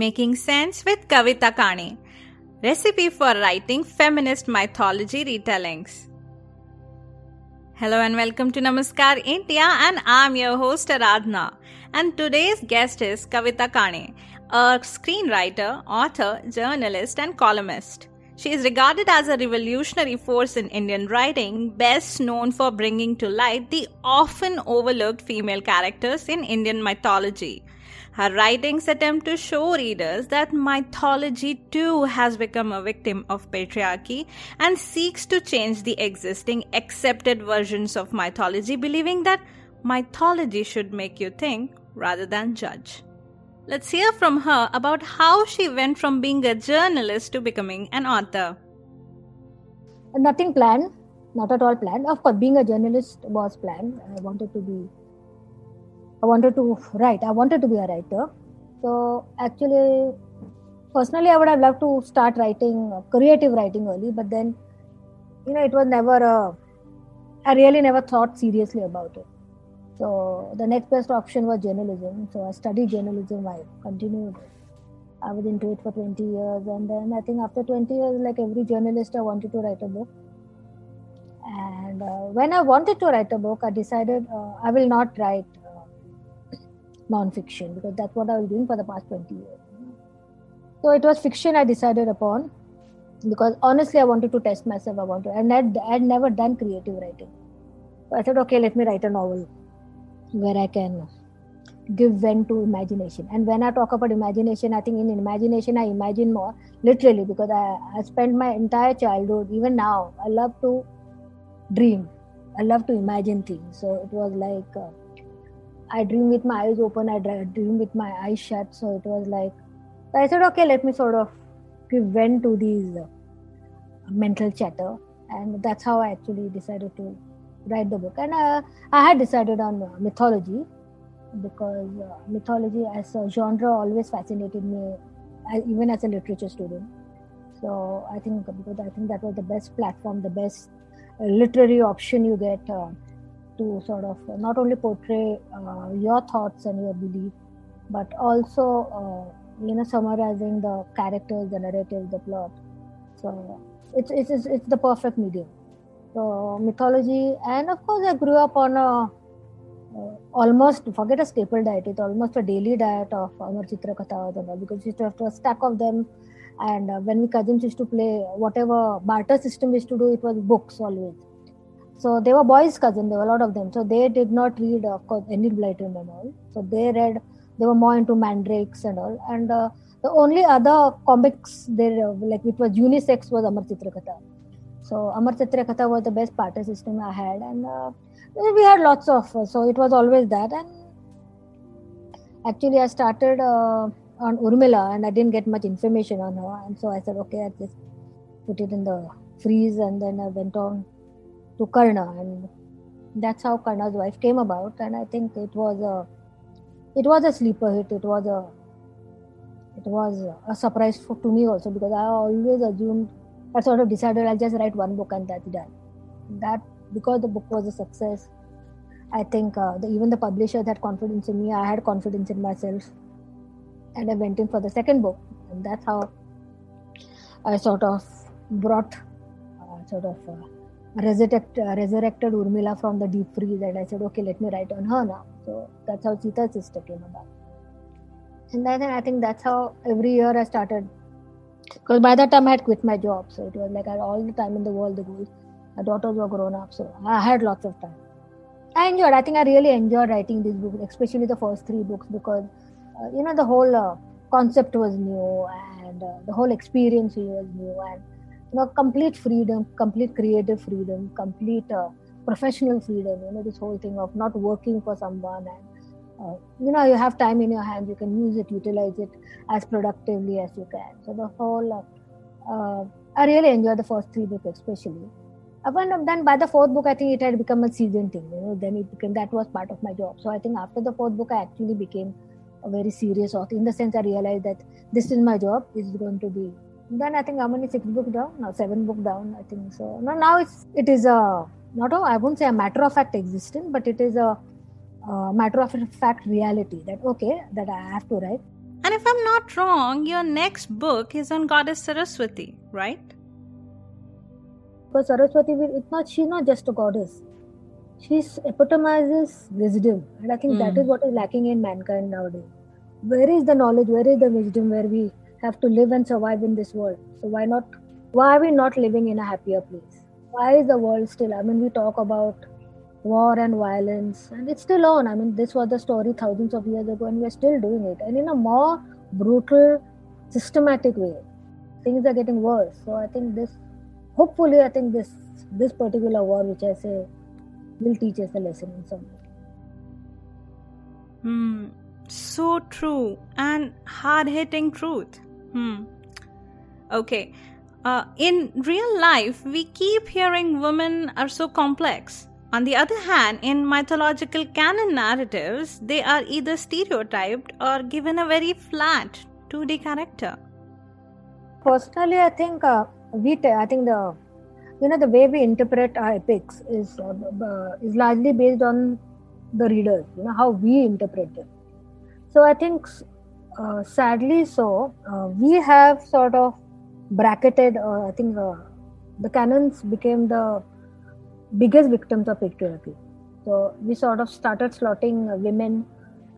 Making Sense with Kavita Kane. Recipe for writing feminist mythology retellings. Hello and welcome to Namaskar India and I'm your host Aradhna. And today's guest is Kavita Kane, a screenwriter, author, journalist and columnist. She is regarded as a revolutionary force in Indian writing, best known for bringing to light the often overlooked female characters in Indian mythology. Her writings attempt to show readers that mythology too has become a victim of patriarchy and seeks to change the existing accepted versions of mythology, believing that mythology should make you think rather than judge. Let's hear from her about how she went from being a journalist to becoming an author. Nothing planned, not at all planned. Of course, being a journalist was planned. I wanted to be I wanted to write. I wanted to be a writer. So actually, personally, I would have loved to start writing uh, creative writing early, but then, you know, it was never a. I really never thought seriously about it. So the next best option was journalism. So I studied journalism. I continued. I was into it for 20 years, and then I think after 20 years, like every journalist, I wanted to write a book. And uh, when I wanted to write a book, I decided uh, I will not write non-fiction because that's what I was doing for the past 20 years. So it was fiction I decided upon because honestly I wanted to test myself. I wanted, and I'd, I'd never done creative writing. So I said, okay, let me write a novel where I can give vent to imagination. And when I talk about imagination, I think in imagination I imagine more literally because I, I spent my entire childhood, even now, I love to dream. I love to imagine things. So it was like. Uh, I dream with my eyes open, I dream with my eyes shut. So it was like, I said, okay, let me sort of give vent to these uh, mental chatter. And that's how I actually decided to write the book. And uh, I had decided on uh, mythology because uh, mythology as a genre always fascinated me, even as a literature student. So I think because I think that was the best platform, the best literary option you get uh, to sort of not only portray uh, your thoughts and your belief, but also uh, you know summarizing the characters, the narrative, the plot. So it's it's it's the perfect medium. So mythology, and of course I grew up on a uh, almost forget a staple diet. It's almost a daily diet of Amar Chitra Katha because we used to have a stack of them. And uh, when we cousins used to play whatever barter system used to do, it was books always. So they were boys' cousins. There were a lot of them. So they did not read, of course, Enid Blyton and all. So they read. They were more into mandrakes and all. And uh, the only other comics there, like which was unisex, was Amar Chitra Katha. So Amar Chitra Katha was the best barter system I had, and uh, we had lots of. So it was always that. And actually, I started uh, on Urmila, and I didn't get much information on her, and so I said, okay, I just put it in the freeze, and then I went on to Karna, and that's how Karna's wife came about. And I think it was a it was a sleeper hit. It was a it was a surprise for, to me also because I always assumed I sort of decided I'll just write one book and that's done. That because the book was a success, I think uh, the, even the publishers had confidence in me. I had confidence in myself, and I went in for the second book, and that's how I sort of brought uh, sort of. Uh, resurrect, uh, resurrected Urmila from the deep freeze, and I said, okay, let me write on her now. So that's how Sita's sister came about. and then I think that's how every year I started. Because by that time I had quit my job, so it was like I had all the time in the world. The girls, my daughters were grown up, so I had lots of time. I enjoyed. I think I really enjoyed writing these books, especially the first three books, because uh, you know the whole uh, concept was new and uh, the whole experience was new and you know complete freedom, complete creative freedom, complete uh, professional freedom. You know this whole thing of not working for someone and uh, you know you have time in your hands you can use it utilize it as productively as you can so the whole uh, uh, i really enjoyed the first three books especially and then by the fourth book i think it had become a season thing you know then it became that was part of my job so i think after the fourth book i actually became a very serious author in the sense i realized that this is my job this is going to be then i think how many six book down now seven book down i think so. Now, now it's it is a not a i won't say a matter of fact existence but it is a uh, matter of fact reality that okay that i have to write. And if i'm not wrong your next book is on goddess saraswati right? Because saraswati it's not she's not just a goddess. She epitomizes wisdom and i think mm. that hmm. is what is lacking in mankind nowadays. Where is the knowledge? Where is the wisdom? Where we have to live and survive in this world. So why not why are we not living in a happier place? Why is the world still i mean we talk about war and violence and it's still on. I mean this was the story thousands of years ago and we're still doing it. And in a more brutal systematic way things are getting worse. So i think this hopefully i think this this particular war which i say will teach us a lesson in some way. Hmm. So true. And hard-hitting truth hmm okay uh, in real life we keep hearing women are so complex on the other hand, in mythological canon narratives, they are either stereotyped or given a very flat 2D character. Personally, I think uh, we, t- I think the, you know, the way we interpret our epics is uh, uh, is largely based on the readers. You know how we interpret them. So I think, uh, sadly, so uh, we have sort of bracketed. Uh, I think the canons became the biggest victims of patriarchy. So we sort of started slotting women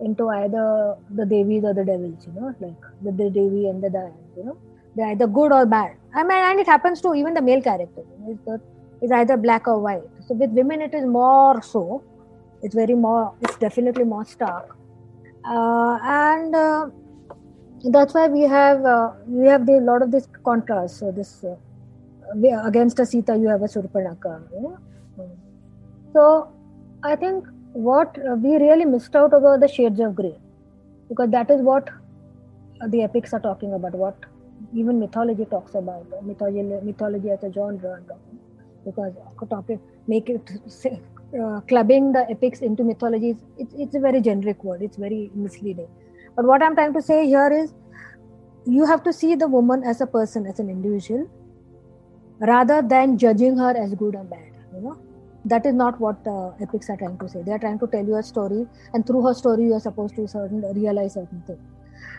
into either the Devis or the devils, you know, like the, the Devi and the you know, they're either good or bad. I mean, and it happens to even the male character, you know, it's either black or white. So with women, it is more so. It's very more, it's definitely more stark. Uh, and uh, that's why we have uh, we have a lot of this contrast. So this uh, against a Sita, you have a Surpanaka, know, so I think what we really missed out about the shades of gray, because that is what the epics are talking about, what even mythology talks about, mythology, mythology as a genre, because topic make it uh, clubbing the epics into mythology is it's, it's a very generic word. It's very misleading. But what I'm trying to say here is, you have to see the woman as a person, as an individual, rather than judging her as good or bad. You know? That is not what the epics are trying to say. They are trying to tell you a story and through her story you are supposed to certain realize certain things.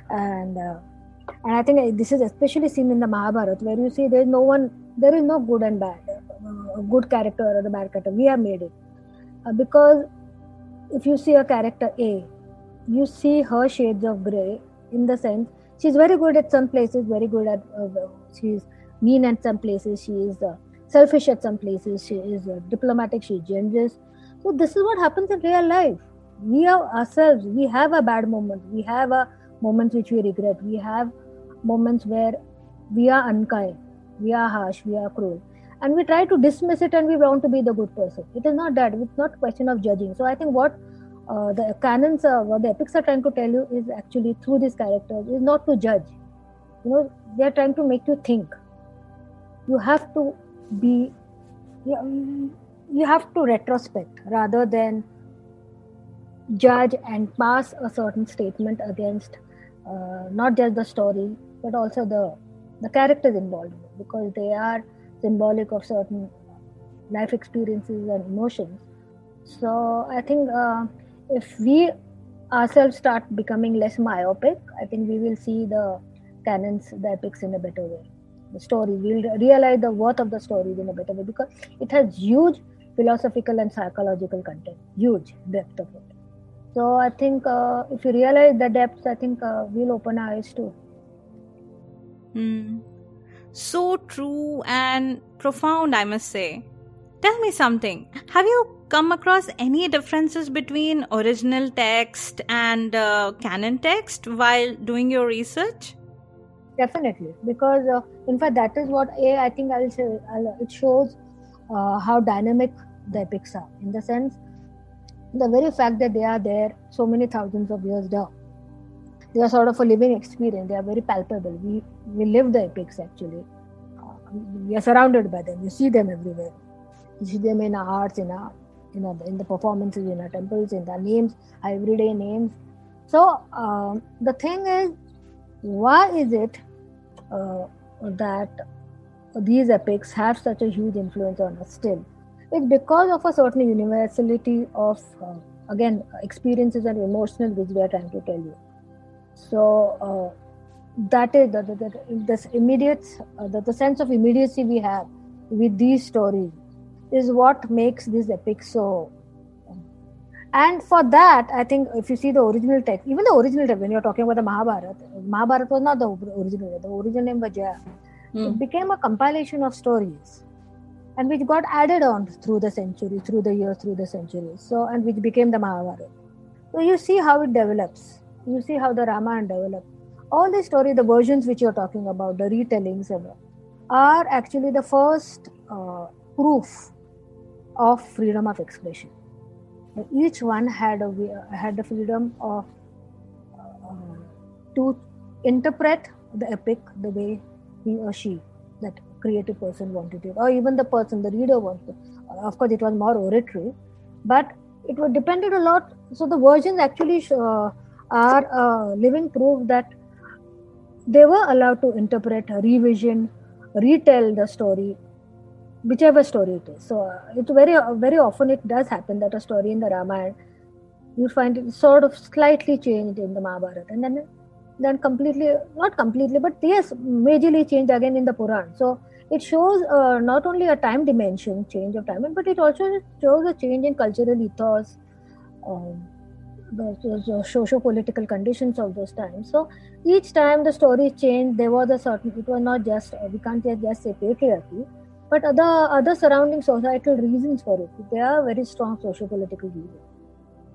And uh, and i think this is especially seen in the mahabharata where you see there is no one there is no good and bad uh, a good character or a bad character. We have made it. Uh, because if you see a character a you see her shades of gray in the sense she's very good at some places very good at uh, she's mean at some places she is uh, selfish at some places she is uh, diplomatic she is generous. So this is what happens in real life. We are ourselves we have a bad moment we have a moments which we regret we have moments where we are unkind we are harsh we are cruel and we try to dismiss it and we want to be the good person. It is not that it's not question of judging. So i think what uh, the canons uh, what the epics are trying to tell you is actually through these characters is not to judge. You know they are trying to make you think. You have to be you, you have to retrospect rather than judge and pass a certain statement against uh, not just the story but also the the characters involved because they are symbolic of certain life experiences and emotions. So i think uh, if we ourselves start becoming less myopic i think we will see the canons the epics in a better way the story we'll realize the worth of the story in a better way because it has huge philosophical and psychological content huge depth of it So I think uh, if you realize the depths, I think uh, we'll open our eyes too. Hmm. So true and profound, I must say. Tell me something. Have you come across any differences between original text and uh, canon text while doing your research? Definitely, because uh, in fact that is what a I think I'll say I'll, it shows uh, how dynamic the epics are. In the sense the very fact that they are there so many thousands of years down they are sort of a living experience. They are very palpable. We we live the epics actually. Uh, we are surrounded by them. You see them everywhere. You see them in our arts in our you know in the performances in our temples in our names everyday names. So um, the thing is why is it uh, that these epics have such a huge influence on us still? It's because of a certain universality of uh, again experiences and emotional which we are trying to tell you. So uh, that is the, the, the this immediate uh, the, the sense of immediacy we have with these stories is what makes this epic so and for that i think if you see the original text even the original text when you're talking about the mahabharata mahabharata was not the original the original name was Jaya. Mm. it became a compilation of stories and which got added on through the century, through the years, through the centuries. So, and which became the Mahabharata. So, you see how it develops. You see how the Ramayana developed. All the story, the versions which you're talking about, the retellings, are actually the first uh, proof of freedom of expression. Each one had a had the freedom of uh, to interpret the epic the way he or she that creative person wanted it, or even the person, the reader wanted it. Of course, it was more oratory, but it was depended a lot. So the versions actually uh, are a living proof that they were allowed to interpret, revision, retell the story, whichever story it is. So uh, it's very, very often it does happen that a story in the Ramayana you find it sort of slightly changed in the Mahabharata, and then then completely not completely but yes majorly changed again in the puran so it shows uh, not only a time dimension change of time but it also shows a change in cultural ethos um, the, the socio-political conditions of those times so each time the story changed there was a certain it was not just uh, we can't just say patriarchy but other other surrounding societal reasons for it. There are very strong socio-political reasons.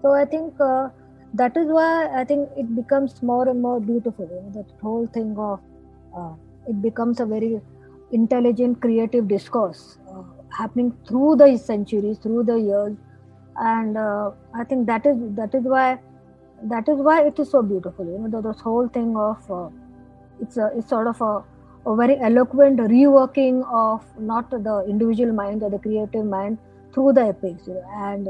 So i think uh, that is why i think it becomes more and more beautiful you know, that whole thing of uh, it becomes a very intelligent creative discourse uh, happening through the centuries through the years. And uh, i think that is that is why that is why it is so beautiful you know this whole thing of uh, it's a it's sort of a, a very eloquent reworking of not the individual mind or the creative mind through the epics and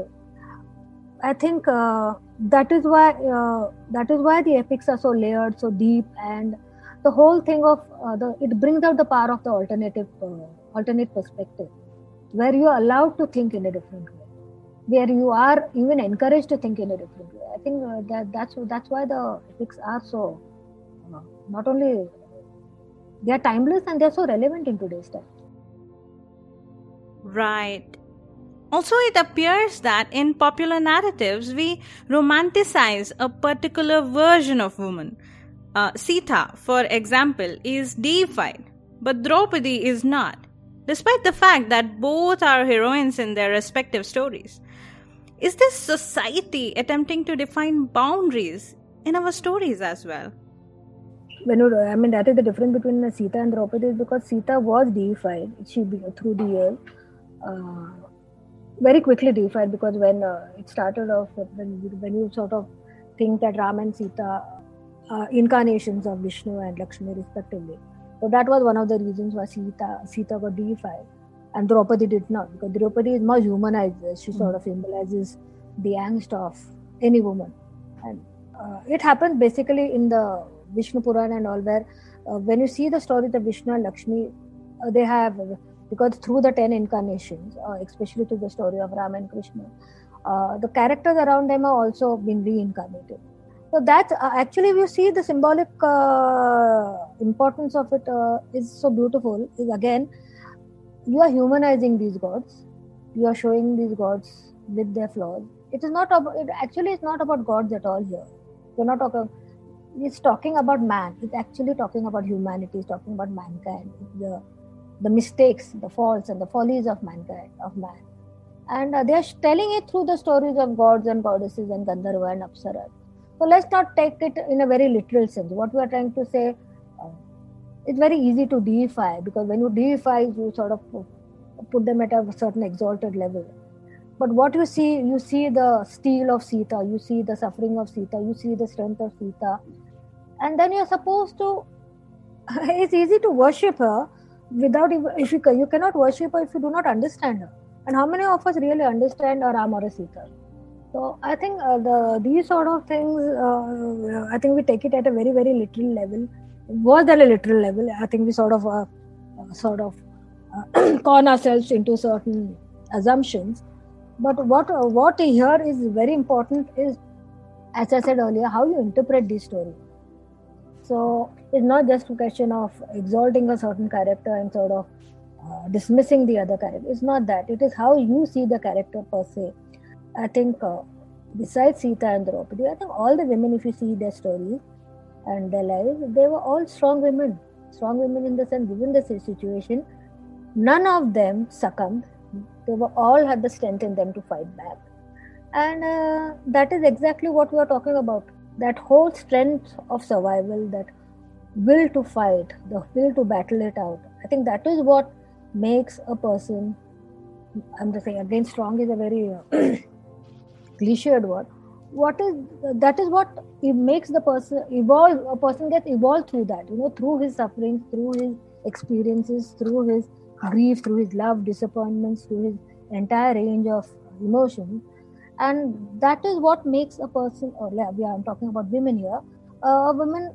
i think uh, that is why uh, that is why the epics are so layered so deep and the whole thing of uh, the it brings out the power of the alternative uh, alternate perspective where you are allowed to think in a different way where you are even encouraged to think in a different way. I think uh, that that's that's why the epics are so uh, not only they are timeless and they're so relevant in today's time right also, it appears that in popular narratives, we romanticize a particular version of woman, uh, Sita, for example, is deified, but Draupadi is not, despite the fact that both are heroines in their respective stories. Is this society attempting to define boundaries in our stories as well? When I mean, that is the difference between Sita and Draupadi is because Sita was deified she through the years. Uh, very quickly deified because when uh, it started off, when, when you sort of think that Ram and Sita uh, incarnations of Vishnu and Lakshmi respectively. So that was one of the reasons why Sita Sita got deified, and Draupadi did not because Draupadi is more humanized. She mm sort of symbolizes the angst of any woman, and uh, it happens basically in the Vishnu Purana and all where uh, when you see the story of Vishnu and Lakshmi, uh, they have because through the ten incarnations, uh, especially through the story of Ram and Krishna, uh, the characters around them are also been reincarnated so that uh, actually if you see the symbolic importance of it is so beautiful is again you are humanizing these gods you are showing these gods with their flaws It is not about. It actually is not about gods at all here. We're not talking. It's talking about man. It's actually talking about humanity. It's talking about mankind. The the mistakes, the faults, and the follies of mankind, of man. And uh, they are telling it through the stories of gods and goddesses and Gandharva and Apsaras. So let's not take it in a very literal sense. What we are trying to say, uh, it's very easy to deify because when you deify, you sort of put them at a certain exalted level. But what you see, you see the steel of Sita, you see the suffering of Sita, you see the strength of Sita, and then you're supposed to. it's easy to worship her without if you you cannot worship her if you do not understand her. And how many of us really understand a Ram or a Sita? So I think uh, the these sort of things, uh, I think we take it at a very very literal level. Was at a literal level. I think we sort of uh, uh sort of uh, con ourselves into certain assumptions. But what what here is very important is, as I said earlier, how you interpret these stories. So it's not just a question of exalting a certain character and sort of uh, dismissing the other character. It's not that. It is how you see the character per se. I think uh, besides Sita and Draupadi, I think all the women, if you see their stories and their lives, they were all strong women. Strong women in the sense, given the situation, none of them succumbed. They were all had the strength in them to fight back. And uh, that is exactly what we are talking about that whole strength of survival, that will to fight, the will to battle it out. I think that is what makes a person. I'm just saying again, strong is a very uh, cliched word. What is that is what it makes the person evolve. A person gets evolved through that, you know, through his sufferings, through his experiences, through his grief, through his love, disappointments, through his entire range of emotions and that is what makes a person or yeah, i'm talking about women here uh, a woman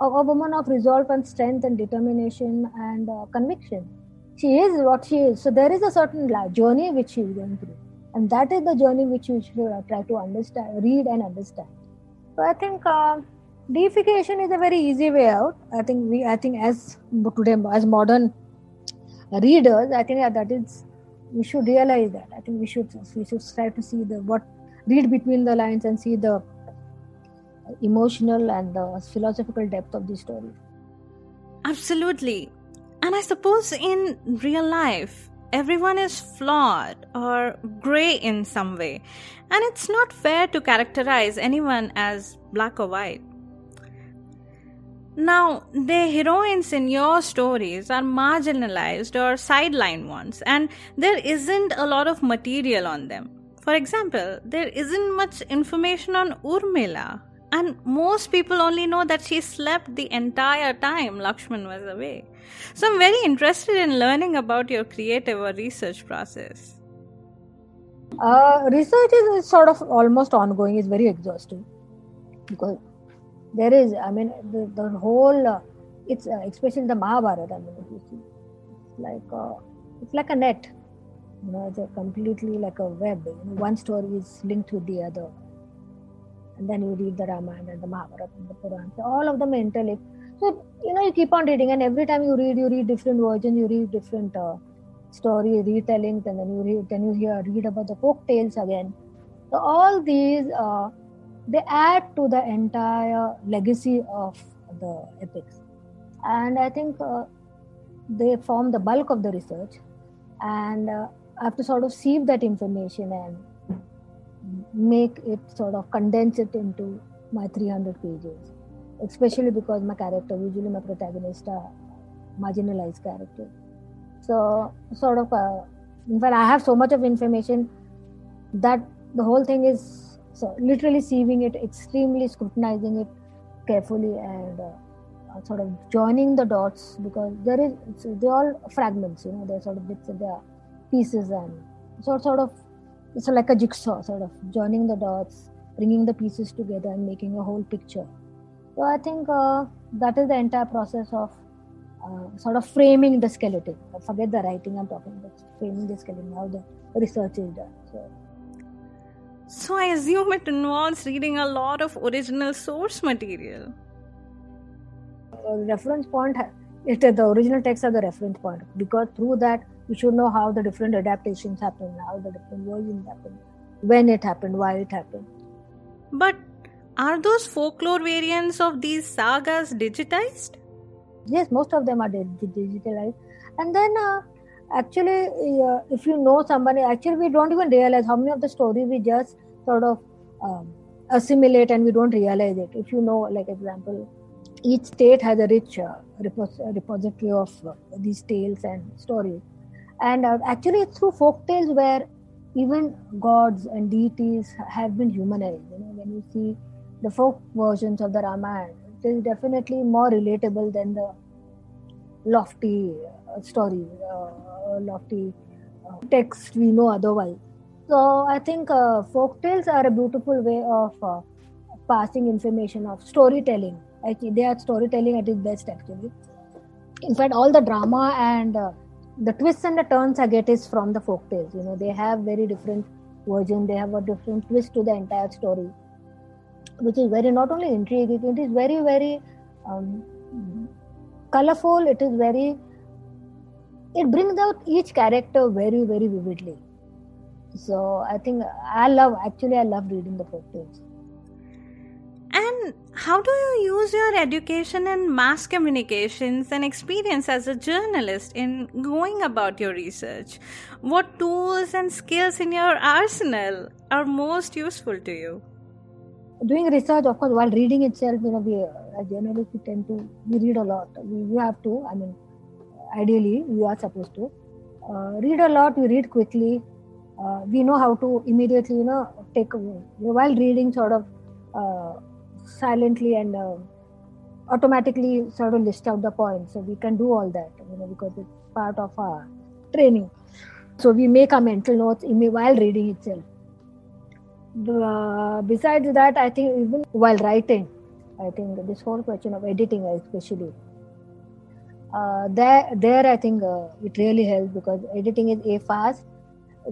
a, woman of resolve and strength and determination and uh, conviction. She is what she is. So there is a certain journey which she is going through. And that is the journey which you should uh, try to understand read and understand. So i think uh, deification is a very easy way out. I think we i think as today as modern readers i think that is we should realize that. I think we should we should try to see the what read between the lines and see the emotional and the philosophical depth of the story. Absolutely. And i suppose in real life everyone is flawed or gray in some way. And it's not fair to characterize anyone as black or white now, the heroines in your stories are marginalized or sidelined ones, and there isn't a lot of material on them. For example, there isn't much information on Urmila, and most people only know that she slept the entire time Lakshman was away. So, I'm very interested in learning about your creative or research process. Uh, research is sort of almost ongoing, it's very exhausting because there is i mean the, the whole uh, it's uh, especially the mahabharata i mean if you see it's like uh, it's like a net you know it's a completely like a web. You know, one story is linked with the other. And then you read the ramayana and the mahabharata and the puran so all of them are interlinked. So you know you keep on reading and every time you read you read different versions you read different uh, story retellings and then you read then you hear read about the folk tales again. So all these uh, they add to the entire legacy of the epics. And i think uh, they form the bulk of the research. And uh, i have to sort of sieve that information and make it sort of condense it into my 300 pages. Especially because my character usually my protagonist are marginalized character. So sort of uh, in fact i have so much of information that the whole thing is so literally sieving it, extremely scrutinizing it carefully, and uh, sort of joining the dots because there is they're all fragments. You know, they're sort of bits, they're pieces, and so sort of it's like a jigsaw, sort of joining the dots, bringing the pieces together, and making a whole picture. So I think uh, that is the entire process of uh, sort of framing the skeleton. Forget the writing I'm talking about, framing the skeleton, how the research is done. So so I assume it involves reading a lot of original source material. Uh, reference point, it, the original text are the reference point because through that you should know how the different adaptations happen, how the different versions happen, when it happened, why it happened. But are those folklore variants of these sagas digitized? Yes, most of them are digitalized. And then, uh, actually, uh, if you know somebody, actually, we don't even realize how many of the stories we just sort of um, assimilate and we don't realize it. If you know, like, example, each state has a rich uh, repos- repository of uh, these tales and stories. And uh, actually, it's through folk tales where even gods and deities have been humanized. You know, when you see the folk versions of the Ramayana, it is definitely more relatable than the lofty uh, stories, uh, lofty uh, text we know otherwise. So I think uh, folk tales are a beautiful way of uh, passing information of storytelling. Actually, they are storytelling at its best. Actually, in fact, all the drama and uh, the twists and the turns I get is from the folk tales. You know, they have very different version. They have a different twist to the entire story, which is very not only intriguing. It is very very um, colorful. It is very. It brings out each character very very vividly. So I think I love actually I love reading the folk tales. And how do you use your education in mass communications and experience as a journalist in going about your research? What tools and skills in your arsenal are most useful to you? Doing research, of course, while reading itself, you know, we as journalists we tend to we read a lot. We, we have to. I mean, ideally, we are supposed to uh, read a lot. We read quickly. Uh, we know how to immediately, you know, take while reading, sort of. Uh, silently and automatically sort of list out the points. So we can do all that, you know, because it's part of our training. So we make our mental notes while reading itself. Uh, besides that, I think even while writing, I think this whole question of editing, especially, uh, there, there I think uh, it really helps because editing is a fast,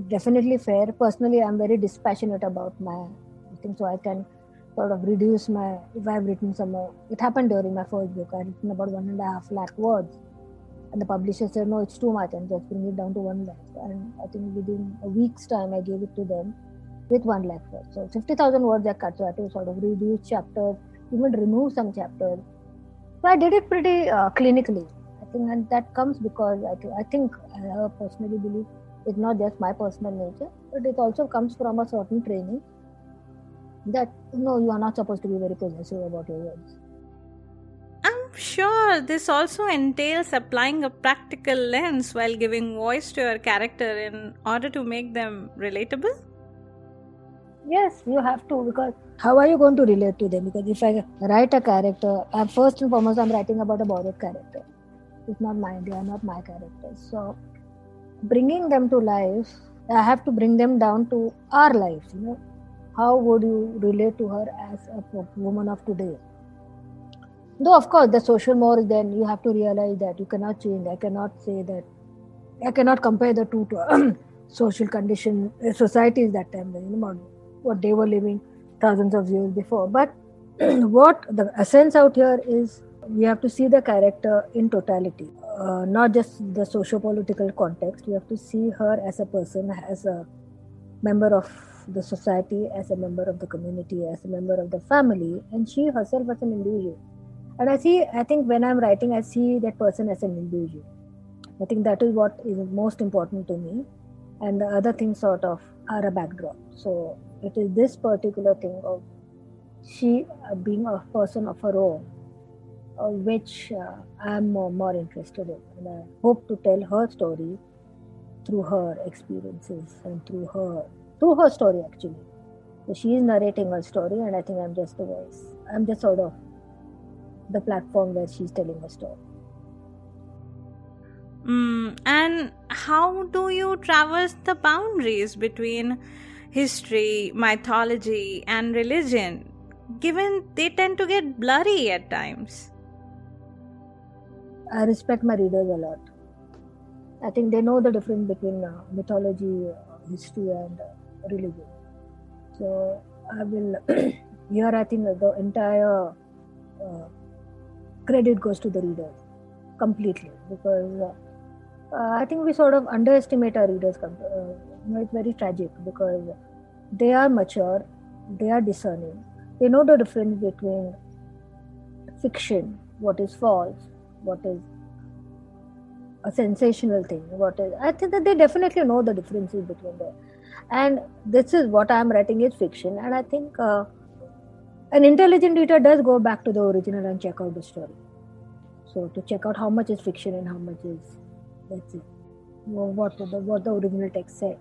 definitely fair. Personally, I'm very dispassionate about my thing, so I can sort of reduce my if I've written some uh, it happened during my first book. I written about one and a half lakh words. And the publisher said, No, it's too much and just bring it down to one lakh. And I think within a week's time I gave it to them with one lakh words. So fifty thousand words I cut, so I had to sort of reduce chapters, even remove some chapters. So I did it pretty uh, clinically. I think and that comes because I, th- I think I personally believe it's not just my personal nature, but it also comes from a certain training that no, you are not supposed to be very possessive about your words. I'm sure this also entails applying a practical lens while giving voice to your character in order to make them relatable. Yes, you have to because how are you going to relate to them? Because if I write a character, I'm first and foremost I'm writing about a borrowed character. It's not mine; they are not my characters. So, bringing them to life, I have to bring them down to our life You know, how would you relate to her as a woman of today? Though, of course, the social mores, then you have to realize that you cannot change. I cannot say that, I cannot compare the two to social condition, uh, societies that time, you know, what they were living thousands of years before. But what the essence out here is we have to see the character in totality, uh, not just the socio political context. We have to see her as a person, as a member of the society, as a member of the community, as a member of the family, and she herself as an individual. And I see, I think when I'm writing, I see that person as an individual. I think that is what is most important to me. And the other things sort of are a backdrop. So it is this particular thing of she uh, being a person of her own, which uh, I'm more, more interested in. And I hope to tell her story through her experiences and through her through her story actually. So she is narrating her story, and I think I'm just the voice. I'm just sort of the platform where she's telling her story. Mm, and how do you traverse the boundaries between history, mythology, and religion, given they tend to get blurry at times? I respect my readers a lot. I think they know the difference between uh, mythology, uh, history, and uh, religion. So I will here. I think the entire uh, credit goes to the readers completely because uh, I think we sort of underestimate our readers. Uh, it's very tragic because they are mature, they are discerning, they know the difference between fiction, what is false, what is a sensational thing, what is. I think that they definitely know the differences between them. And this is what I'm writing is fiction, and I think uh, an intelligent reader does go back to the original and check out the story. So to check out how much is fiction and how much is let's say what the what the original text said.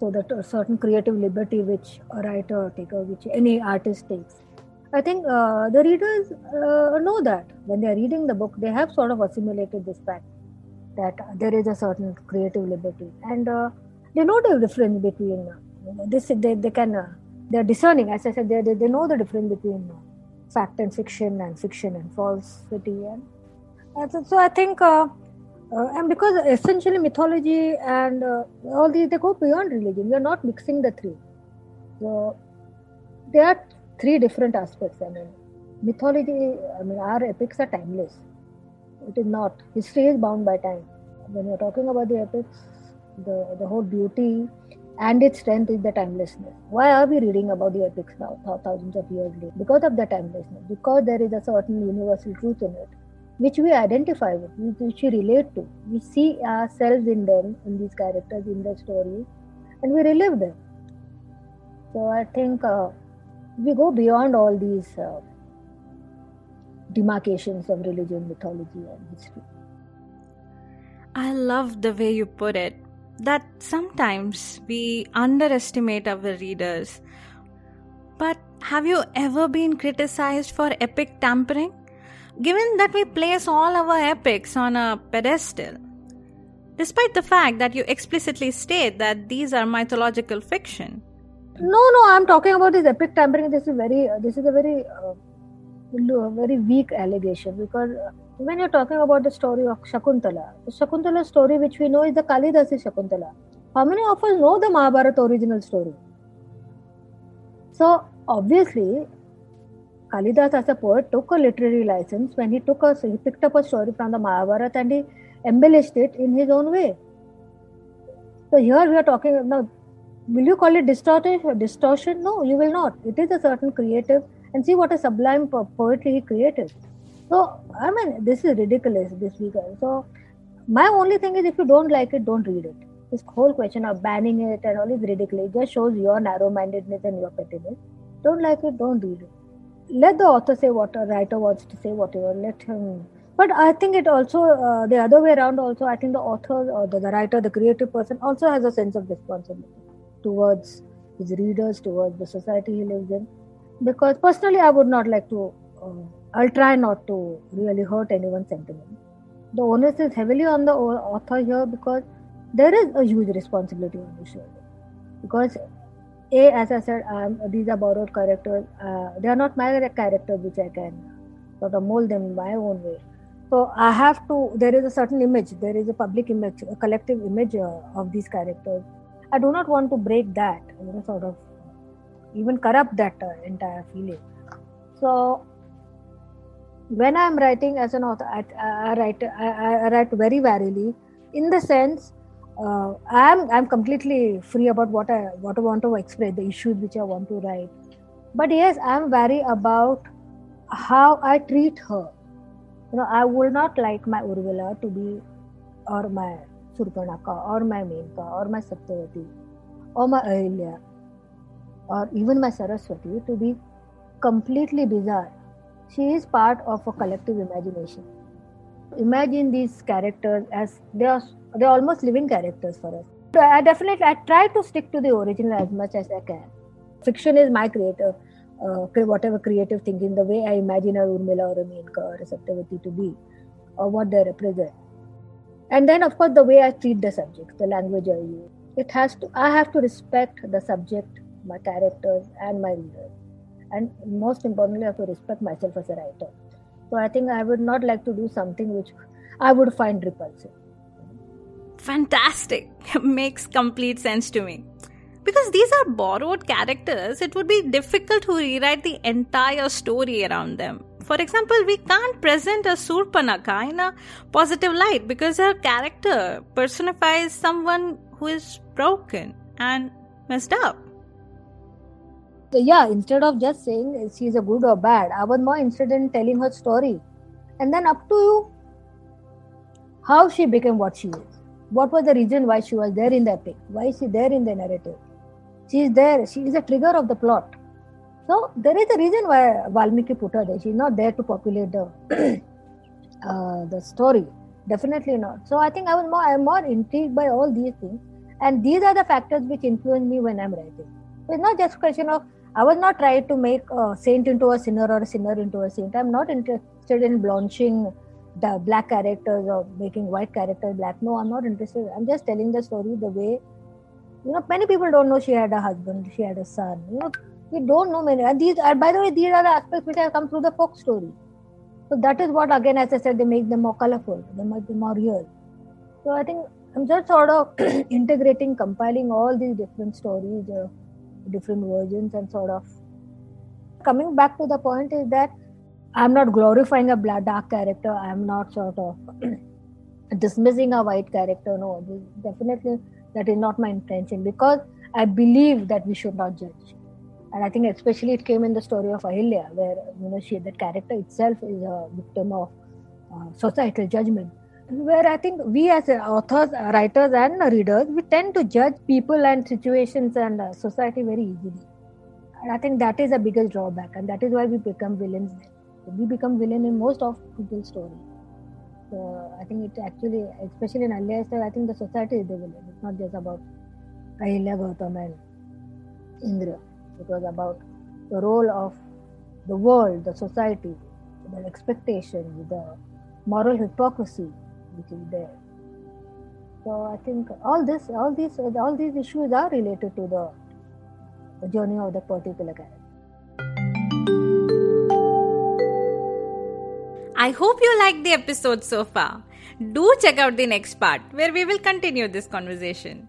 So that a certain creative liberty which a writer takes, or which any artist takes. I think uh, the readers uh, know that when they are reading the book, they have sort of assimilated this fact that there is a certain creative liberty, and uh, they know the difference between uh, this. They, they can uh, they are discerning. As I said, they, they, they know the difference between uh, fact and fiction, and fiction and falsity, and, and so, I think. And because essentially mythology and all these they go beyond religion we are not mixing the three so they are three different aspects. I mean mythology i mean our epics are timeless. It is not. History is bound by time. When you're talking about the epics the the whole beauty and its strength is the timelessness. Why are we reading about the epics now thousands of years later? Because of the timelessness. Because there is a certain universal truth in it which we identify with, which we relate to. We see ourselves in them, in these characters, in their stories, and we relive them. So I think uh, we go beyond all these uh, demarcations of religion, mythology, and history. I love the way you put it. That sometimes we underestimate our readers. But have you ever been criticized for epic tampering? given that we place all our epics on a pedestal. Despite the fact that you explicitly state that these are mythological fiction. No, no, I'm talking about this epic tampering. This is very, uh, this is a very, uh, very weak allegation because uh, when you're talking about the story of Shakuntala, the Shakuntala story which we know is the Kalidasi Shakuntala. How many of us know the Mahabharata original story? So obviously, Kalidas as a poet took a literary license when he took a he picked up a story from the Mahabharata and he embellished it in his own way. So here we are talking now. Will you call it distortion? Distortion? No, you will not. It is a certain creative, and see what a sublime poetry he created. So I mean, this is ridiculous. This week. So my only thing is, if you don't like it, don't read it. This whole question of banning it and all is ridiculous. It just shows your narrow-mindedness and your pettiness. Don't like it, don't read it let the author say what a writer wants to say whatever let him but i think it also uh, the other way around also i think the author or the, the, writer the creative person also has a sense of responsibility towards his readers towards the society he lives in. Because personally i would not like to uh, i'll try not to really hurt anyone's sentiment. The onus is heavily on the author here because there is a huge responsibility on the show because a as i said these are borrowed characters uh, they are not my characters which i can sort of mold them in my own way. So i have to there is a certain image there is a public image a collective image uh, of these characters i do not want to break that you know sort of even corrupt that uh, entire feeling so when i'm writing as an author i, I write I, I write very warily in the sense uh, I'm I'm completely free about what I what I want to express, the issues which I want to write. But yes, I'm very about how I treat her. You know, I would not like my Urmila to be, or my Surpanaka, or my Menka, or my Satyavati, or my Ahilya, or even my Saraswati to be completely bizarre. She is part of a collective imagination. Imagine these characters as they are they're almost living characters for us. I definitely I try to stick to the original as much as I can. Fiction is my creative, uh, whatever creative thinking, the way I imagine a Urmila or a Menka or a Satyavati to be, or what they represent. And then, of course, the way I treat the subject, the language I use. It has to. I have to respect the subject, my characters, and my readers, and most importantly, I have to respect myself as a writer. So I think I would not like to do something which I would find repulsive fantastic. Makes complete sense to me. Because these are borrowed characters, it would be difficult to rewrite the entire story around them. For example, we can't present a Surpanaka in a positive light because her character personifies someone who is broken and messed up. So yeah, instead of just saying she's a good or bad, I was more interested in telling her story. And then up to you, how she became what she is. What was the reason why she was there in the epic? Why is she there in the narrative? She is there. She is a trigger of the plot. So there is a reason why Valmiki put her there. She's not there to populate the uh, the story. Definitely not. So I think I was more I'm more intrigued by all these things, and these are the factors which influence me when I'm writing. So it's not just a question of I was not trying to make a saint into a sinner or a sinner into a saint. I'm not interested in blanching the black characters or making white characters black. No, I'm not interested. I'm just telling the story the way you know. Many people don't know she had a husband, she had a son. You know, we don't know many. And these are, by the way, these are the aspects which have come through the folk story. So that is what, again, as I said, they make them more colorful, they make them more real. So I think I'm just sort of integrating, compiling all these different stories, uh, different versions, and sort of coming back to the point is that I'm not glorifying a black dark character. I'm not sort of dismissing a white character. No, definitely that is not my intention because I believe that we should not judge and I think especially it came in the story of Ahilya, where you know she that character itself is a victim of uh, societal judgment. Where I think we as authors, writers, and readers, we tend to judge people and situations and uh, society very easily. And I think that is the biggest drawback, and that is why we become villains. We become villain in most of people's stories. So I think it actually, especially in Ahilya, I think the society is the villain. It's not just about Ahilya Gautam and Indra. It was about the role of the world, the society, the expectations, the moral hypocrisy which is there. So I think all this, all these, all these issues are related to the, the journey of the particular character. I hope you liked the episode so far. Do check out the next part where we will continue this conversation.